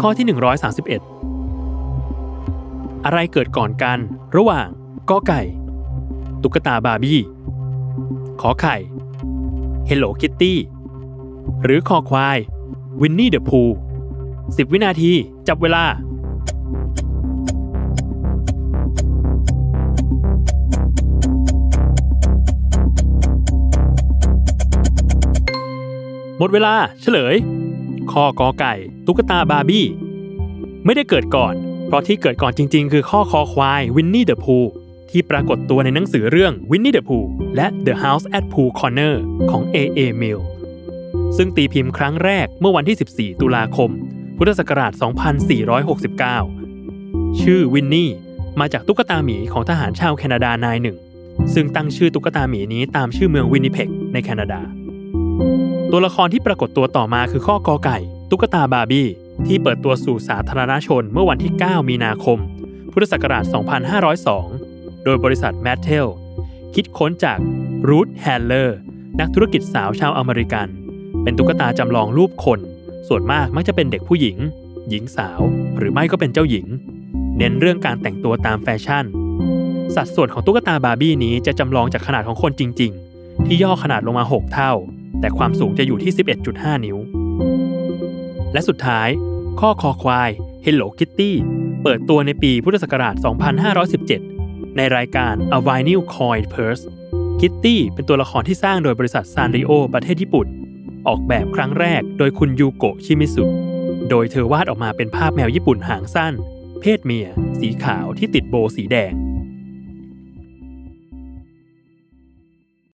ข้อที่ 131 อะไรเกิดก่อนกัน ระหว่างกอไก่ ตุ๊กตาบาร์บี้ ขอไข่ Hello Kitty หรือคอควาย Winnie the Pooh 10วินาทีจับเวลา หมดเวลาเฉลย ข้อกอไก่ ตุ๊กตาบาร์บี้ ไม่ได้เกิดก่อน เพราะที่เกิดก่อนจริง ๆ คือข้อคอควายวินนี่เดอะพูที่ปรากฏตัวในหนังสือเรื่อง Winnie the Pooh และ The House at Pooh Corner ของ A.A. Milne ซึ่งตีพิมพ์ครั้งแรกเมื่อวันที่ 14 ตุลาคม พุทธศักราช 2469 ชื่อวินนี่มาจากตุ๊กตาหมีของทหารชาวแคนาดานายหนึ่ง ซึ่งตั้งชื่อตุ๊กตาหมีนี้ตามชื่อเมืองวินนิเพกในแคนาดา ตัวละครที่ปรากฏตัวต่อมาคือข้อกอไก่ ตุ๊กตาบาร์บี้ ที่เปิดตัวสู่สาธารณชนเมื่อวันที่ 9 มีนาคม พุทธศักราช 2502 โดยบริษัทแมทเทลคิดค้นจากรูธแฮนเลอร์นักธุรกิจสาวชาวอเมริกัน เป็นตุ๊กตาจำลองรูปคน ส่วนมากมักจะเป็นเด็กผู้หญิง หญิงสาว หรือไม่ก็เป็นเจ้าหญิง เน้นเรื่องการแต่งตัวตามแฟชั่น สัดส่วนของตุ๊กตาบาร์บี้นี้จะจำลองจากขนาดของคนจริง ๆ ที่ย่อขนาดลงมา 6 เท่า แต่ความสูงจะอยู่ที่ 11.5 นิ้ว และสุดท้าย ข้อคอควาย Hello Kitty เปิดตัวในปีพุทธศักราช 2517 ในรายการ A Vinyl Coin Purse Kitty เป็นตัวละครที่สร้างโดยบริษัทซานริโอประเทศญี่ปุ่น ออกแบบครั้งแรกโดยคุณยูโกะชิมิสุ โดยเธอวาดออกมาเป็นภาพแมวญี่ปุ่นหางสั้น เพศเมีย สีขาวที่ติดโบสีแดง